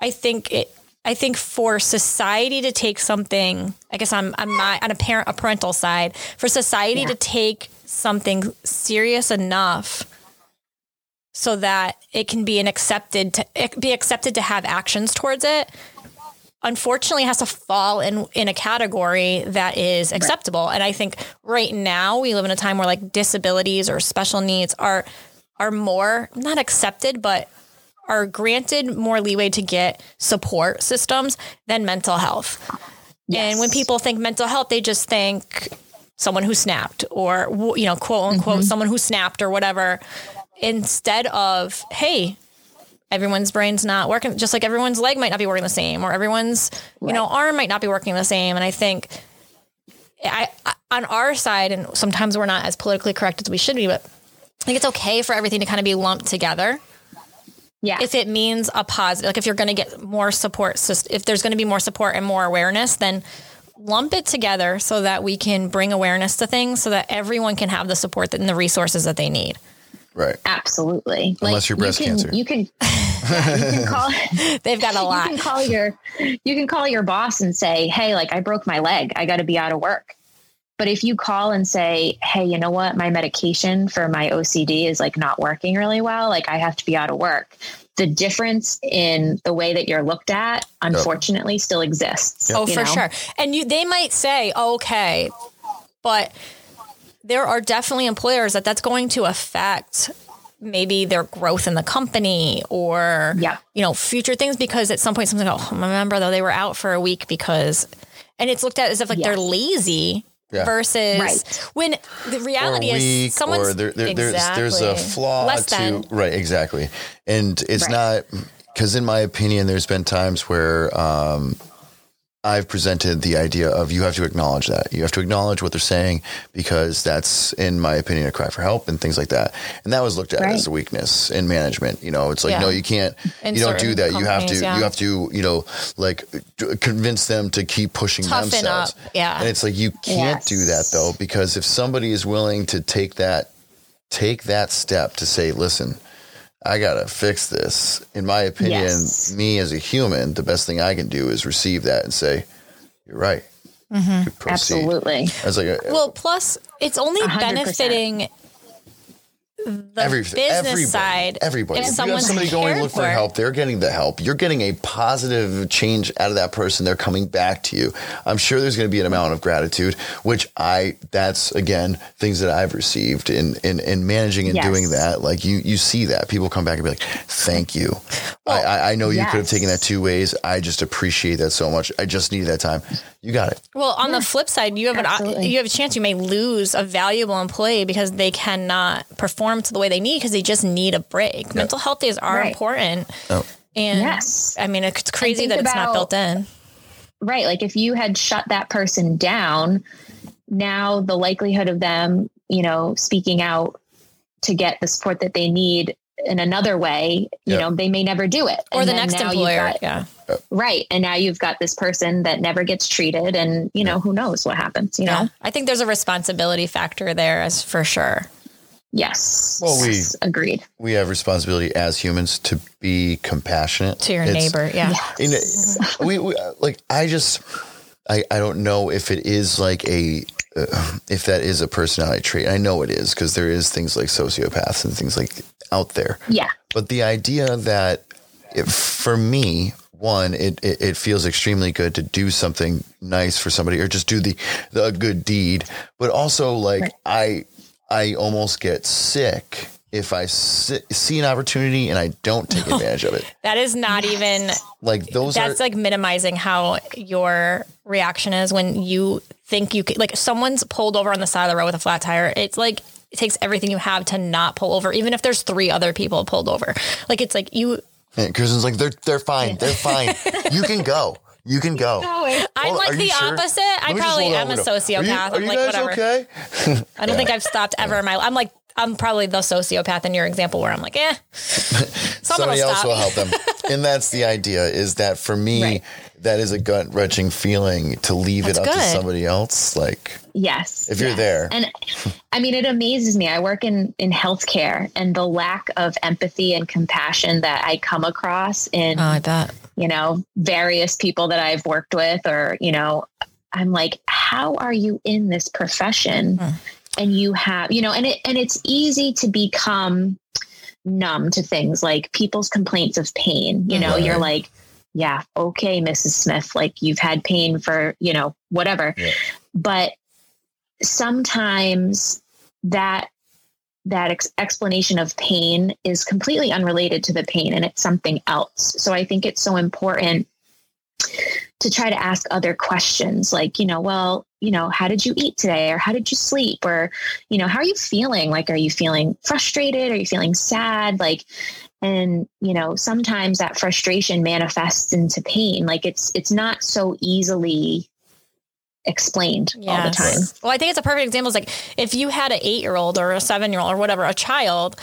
I think it. I think for society to take something, I guess on, on my on a parent a parental side, for society yeah. to take something serious enough so that it can be an accepted to be accepted to have actions towards it unfortunately has to fall in in a category that is acceptable right. and i think right now we live in a time where like disabilities or special needs are are more not accepted but are granted more leeway to get support systems than mental health. And when people think mental health, they just think someone who snapped or, you know, quote unquote, mm-hmm. someone who snapped or whatever, instead of, hey, everyone's brain's not working, just like everyone's leg might not be working the same or everyone's, you know, arm might not be working the same. And I think I, I on our side, and sometimes we're not as politically correct as we should be, but I think it's okay for everything to kind of be lumped together Yeah. if it means a positive, like if you're going to get more support, if there's going to be more support and more awareness, then lump it together so that we can bring awareness to things so that everyone can have the support and the resources that they need. Right. Absolutely. Unless you're breast you can, cancer. You can, yeah, you can call They've got a lot. you lot. can call your you can call your boss and say, "Hey, like I broke my leg. I got to be out of work." But if you call and say, "Hey, you know what? My medication for my OCD is like not working really well. Like I have to be out of work." The difference in the way that you're looked at, unfortunately, still exists. Oh, for know? sure. And you, they might say, okay, but there are definitely employers that that's going to affect maybe their growth in the company or Yeah. you know future things because at some point something oh remember though they were out for a week because and it's looked at as if like Yeah. they're lazy Yeah. versus Right. when the or reality weak, is someone's or there, there, there's there's a flaw Less to than. right exactly and it's Right. not because in my opinion there's been times where um I've presented the idea of you have to acknowledge that you have to acknowledge what they're saying because that's in my opinion a cry for help and things like that and that was looked at Right. as a weakness in management you know it's like Yeah. no you can't In you don't do that you have to yeah. you have to you know like convince them to keep pushing Toughen themselves up, yeah. and it's like you can't do that though because if somebody is willing to take that take that step to say listen i gotta fix this in my opinion Yes. me as a human the best thing i can do is receive that and say you're right Mm-hmm. Absolutely. I was like a, well plus it's only 100%. benefiting the every, business everybody, side everybody. If if you have somebody going to look for for. help they're getting the help. You're getting a positive change out of that person. They're coming back to you. I'm sure there's going to be an amount of gratitude which i that's again things that i've received in in, in managing and Yes. doing that. Like you you see that. People come back and be like thank you. I, I i know you could have taken that two ways. I just appreciate that so much. I just needed that time you got it Well, on the flip side, you have an you have a chance you may lose a valuable employee because they cannot perform to the way they need because they just need a break. Mental health days are Right. important. Oh. And Yes. I mean, it's crazy that it's not built in. right like if you had shut that person down now the likelihood of them you know speaking out to get the support that they need in another way you Yeah. know they may never do it Or And the next now you've employer. got- yeah. right and now you've got this person that never gets treated and you know who knows what happens you Yeah. know I think there's a responsibility factor there as for sure. yes Well, we- agreed we have responsibility as humans to be compassionate To your It's- neighbor. Yeah. You uh, know, we, we uh, like I just I I don't know if it is like a uh, if that is a personality trait. I know it is because there is things like sociopaths and things like out there. yeah But the idea that if, for me, one, it, it, it feels extremely good to do something nice for somebody or just do the, the good deed. But also like I I almost get sick if I si- see an opportunity and I don't take advantage of it. That is not even Like those that's are like minimizing how your reaction is when you think you could like someone's pulled over on the side of the road with a flat tire it's like it takes everything you have to not pull over even if there's three other people pulled over like it's like you And Kristen's like, they're they're fine, they're fine. you can go, you can go. i'm like the sure? opposite Let i probably am a window. Are you- sociopath Are i'm you, like guys whatever okay? i don't think i've stopped ever in my life i'm like i'm probably the sociopath in your example where i'm like eh Somebody will else will help them. and that's the idea is that for me, Right. that is a gut wrenching feeling to leave That's it up to somebody else. Like Yes. If you're there. And I mean, it amazes me. I work in, in healthcare and the lack of empathy and compassion that I come across in, oh i bet you know, various people that I've worked with or, you know, I'm like, how are you in this profession? Hmm. And you have, you know, and it, and it's easy to become numb to things like people's complaints of pain. You know, Right. you're like, yeah, okay, Mrs. Smith, like you've had pain for, you know, whatever. Yeah. But sometimes that that ex- explanation of pain is completely unrelated to the pain and it's something else. So I think it's so important to try to ask other questions like, you know, well, you know, how did you eat today? Or how did you sleep? Or, you know, how are you feeling? Like, are you feeling frustrated? Are you feeling sad? Like, and you know sometimes that frustration manifests into pain like it's it's not so easily explained yes. all the time well i think it's a perfect example it's like if you had an eight year old or a seven year old or whatever a child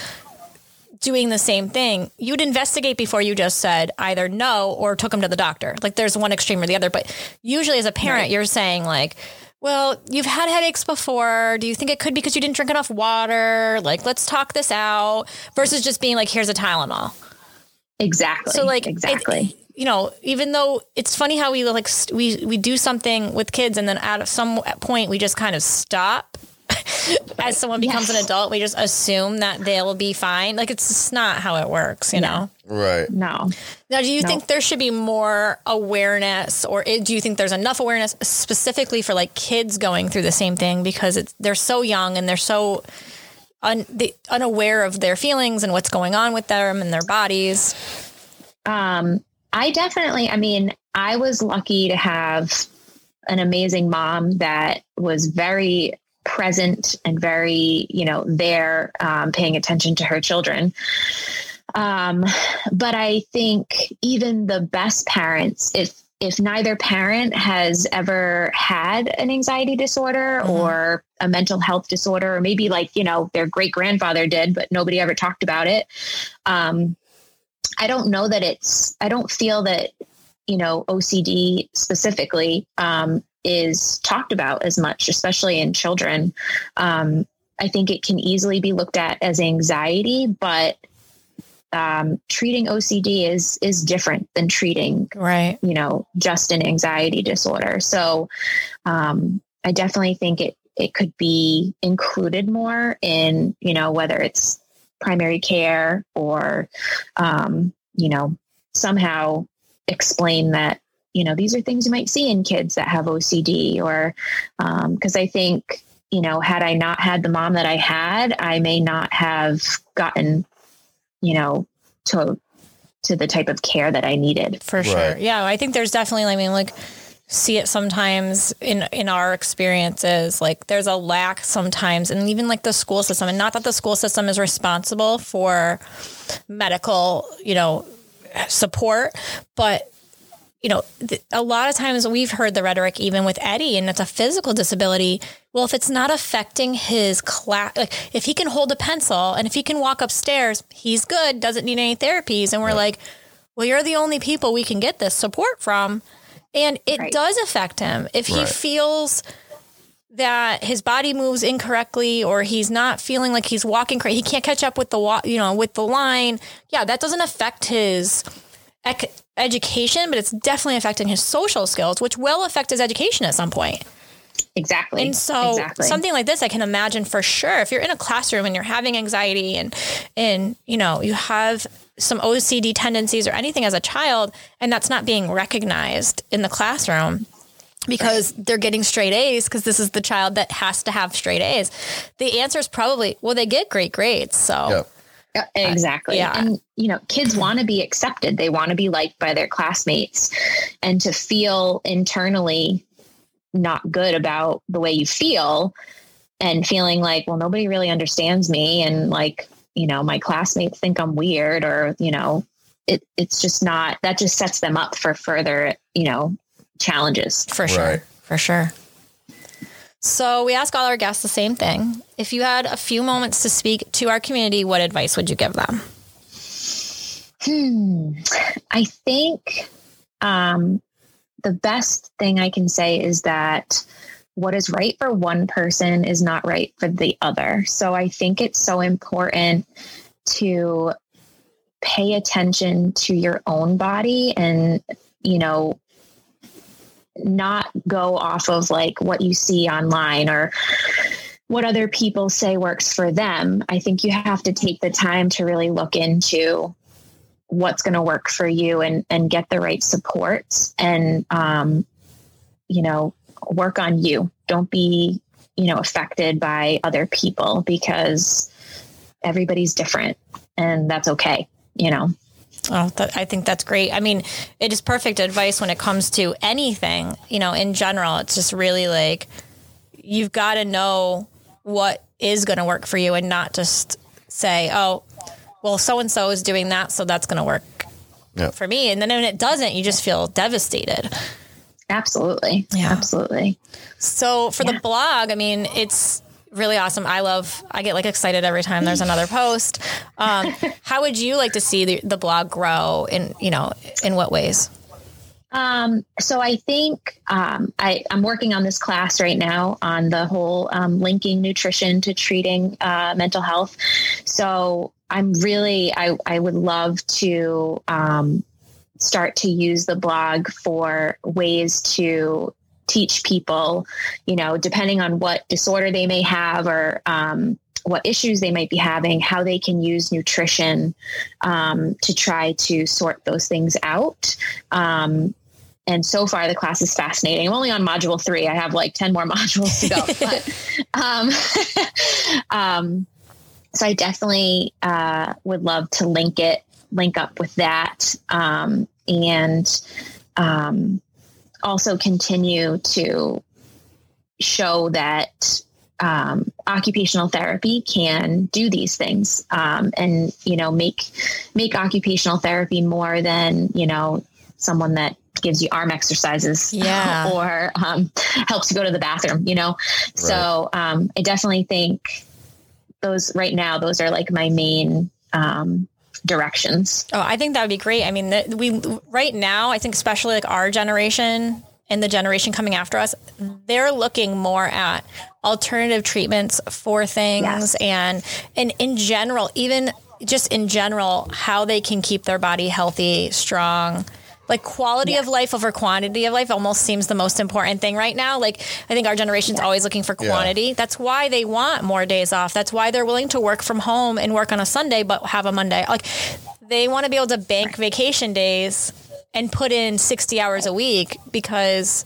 doing the same thing, you'd investigate before you just said either no or took them to the doctor. Like there's one extreme or the other. But usually as a parent, right. you're saying like, well, you've had headaches before. Do you think it could be because you didn't drink enough water? Like, let's talk this out versus just being like, here's a Tylenol. Exactly. So like exactly. It, you know, even though it's funny how we like we we do something with kids and then at some point we just kind of stop as someone becomes yes. an adult, we just assume that they will be fine. Like it's just not how it works, you know? Right. No. Now, do you no. think there should be more awareness or do you think there's enough awareness specifically for like kids going through the same thing because it's, they're so young and they're so un, they, unaware of their feelings and what's going on with them and their bodies? Um, I definitely, I mean, I was lucky to have an amazing mom that was very present and very, you know, there, um, paying attention to her children. Um, but I think even the best parents, if if neither parent has ever had an anxiety disorder mm-hmm. or a mental health disorder, or maybe like, you know, their great grandfather did, but nobody ever talked about it. Um, I don't know that it's, I don't feel that, you know, OCD specifically um, is talked about as much, especially in children. Um, I think it can easily be looked at as anxiety, but um, treating OCD is is different than treating, right? You know, just an anxiety disorder. So, um, I definitely think it it could be included more in you know whether it's primary care or um, you know somehow explain that you know, these are things you might see in kids that have OCD or because um, I think, you know, had I not had the mom that I had, I may not have gotten, you know, to to the type of care that I needed. For sure. Yeah. I think there's definitely, I mean, like, see it sometimes in in our experiences like there's a lack sometimes and even like the school system and not that the school system is responsible for medical you know support but you know, th- a lot of times we've heard the rhetoric even with Eddie, and it's a physical disability. Well, if it's not affecting his class, like if he can hold a pencil and if he can walk upstairs, he's good, doesn't need any therapies. And we're right. like, well, you're the only people we can get this support from. And it right. does affect him. If right. he feels that his body moves incorrectly or he's not feeling like he's walking he can't catch up with the you know with the line yeah that doesn't affect his ec- education, but it's definitely affecting his social skills, which will affect his education at some point. Exactly. And so exactly. something like this, I can imagine for sure. If you're in a classroom and you're having anxiety and and you know you have some OCD tendencies or anything as a child, and that's not being recognized in the classroom because right. they're getting straight A's because this is the child that has to have straight A's. The answer is probably well, they get great grades, so. Yep. Uh, exactly. Yeah. And, you know, kids want to be accepted. They want to be liked by their classmates. And to feel internally not good about the way you feel and feeling like, well, nobody really understands me. And like, you know, my classmates think I'm weird or, you know, it, it's just not, that just sets them up for further, you know, challenges. For sure. Right. For sure. So we ask all our guests the same thing. If you had a few moments to speak to our community, what advice would you give them? Hmm. I think um, the best thing I can say is that what is right for one person is not right for the other. So I think it's so important to pay attention to your own body and, you know, not go off of like what you see online or what other people say works for them. I think you have to take the time to really look into what's going to work for you and and get the right supports and um, you know work on you. Don't be you know affected by other people because everybody's different and that's okay, you know. Oh, that, I think that's great. I mean, it is perfect advice when it comes to anything, you know, in general. It's just really like you've got to know what is going to work for you and not just say, oh, well, so and so is doing that, so that's going to work Yeah. for me. And then when it doesn't, you just feel devastated. Absolutely. Yeah. Absolutely. So for the blog, I mean, it's really awesome. I love, I get like excited every time there's another post. Um, how would you like to see the, the blog grow in, you know, in what ways? Um, so I think um, I, I'm working on this class right now on the whole um, linking nutrition to treating uh, mental health. So I'm really, I, I would love to um, start to use the blog for ways to teach people, you know, depending on what disorder they may have or um, what issues they might be having, how they can use nutrition um, to try to sort those things out. Um, and so far, the class is fascinating. I'm only on module three. I have like 10 more modules to go. but, um, um, so I definitely uh, would love to link it, link up with that, um, and um, also continue to show that um, occupational therapy can do these things um, and you know make make occupational therapy more than you know someone that gives you arm exercises Yeah. or um, helps you go to the bathroom you know so um, i definitely think those right now those are like my main um, directions Oh, I think that would be great. I mean, the, we right now, I think especially like our generation and the generation coming after us, they're looking more at alternative treatments for things Yes. and and in general, even just in general, how they can keep their body healthy, strong. Like quality of life over quantity of life almost seems the most important thing right now. Like I think our generation's always looking for Yeah. quantity. That's why they want more days off. That's why they're willing to work from home and work on a Sunday but have a Monday. Like they want to be able to bank vacation days and put in 60 hours a week because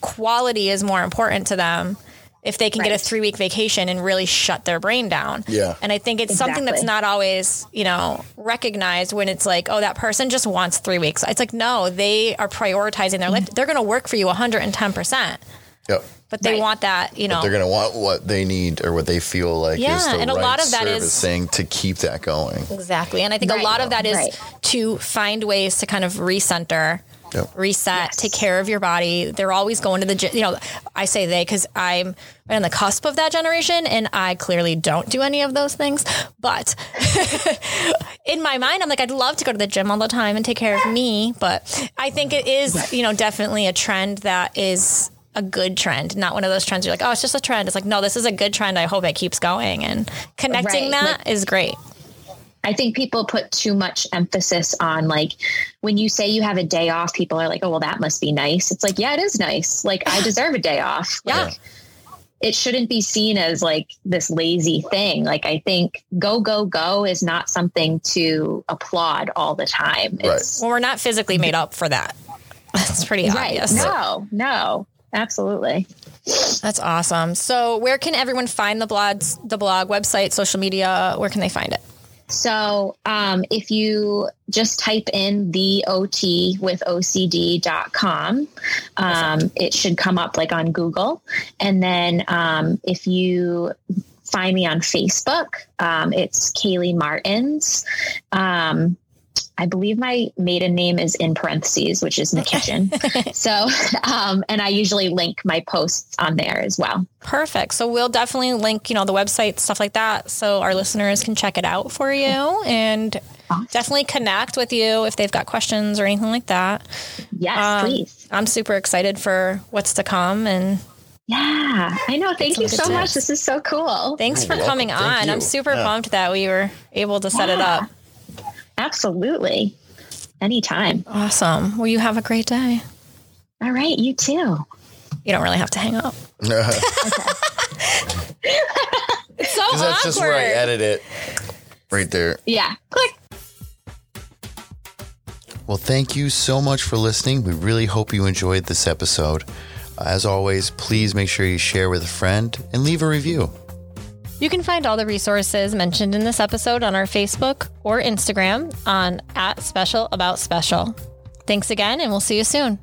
quality is more important to them if they can get a three week vacation and really shut their brain down. Yeah. And I think it's something that's not always, you know, recognized when it's like, oh, that person just wants three weeks. It's like, no, they are prioritizing their life. They're going to work for you 110%, Yep. but they Right. want that, you know. They're going to want what they need or what they feel like Yeah, is the and a right lot of that is- servicing to keep that going. Exactly. And I think a lot of that is Right. to find ways to kind of recenter, Yep. reset, Yes. take care of your body. They're always going to the gym. You know, I say they because I'm right on the cusp of that generation and I clearly don't do any of those things. But in my mind, I'm like, I'd love to go to the gym all the time and take care of me. But I think it is, you know, definitely a trend that is a good trend, not one of those trends you're like, oh, it's just a trend. It's like, no, this is a good trend. I hope it keeps going. And connecting Right, that is like- great. I think people put too much emphasis on like when you say you have a day off, people are like, oh, well, that must be nice. It's like, yeah, it is nice. Like, I deserve a day off. Yeah. Like, it shouldn't be seen as like this lazy thing. Like, I think go, go, go is not something to applaud all the time. It's Well, we're not physically made up for that. That's pretty right. obvious. No, no, absolutely. That's awesome. So, where can everyone find the blogs, the blog website, social media? Where can they find it? So um, if you just type in the OT with OCD.com, um, it should come up like on Google. And then um, if you find me on Facebook, um, it's Kaylee Martins. Um, I believe my maiden name is in parentheses, which is McKitchen. so, um, and I usually link my posts on there as well. Perfect. So we'll definitely link, you know, the website, stuff like that, so our listeners can check it out for you and definitely connect with you if they've got questions or anything like that. Yes, Um, please. I'm super excited for what's to come and Yeah, I know. Thank you good so much. This is so cool. thanks for welcome. coming Thank on. you. I'm super Yeah. pumped that we were able to set it up. Absolutely. Anytime. Awesome. Well, you have a great day. All right. You too. You don't really have to hang up. It's so Because that's just where I edit it. Right there. Yeah. Click. Well, thank you so much for listening. We really hope you enjoyed this episode. As always, please make sure you share with a friend and leave a review. You can find all the resources mentioned in this episode on our Facebook or Instagram on at Special About Special. Thanks again, and we'll see you soon.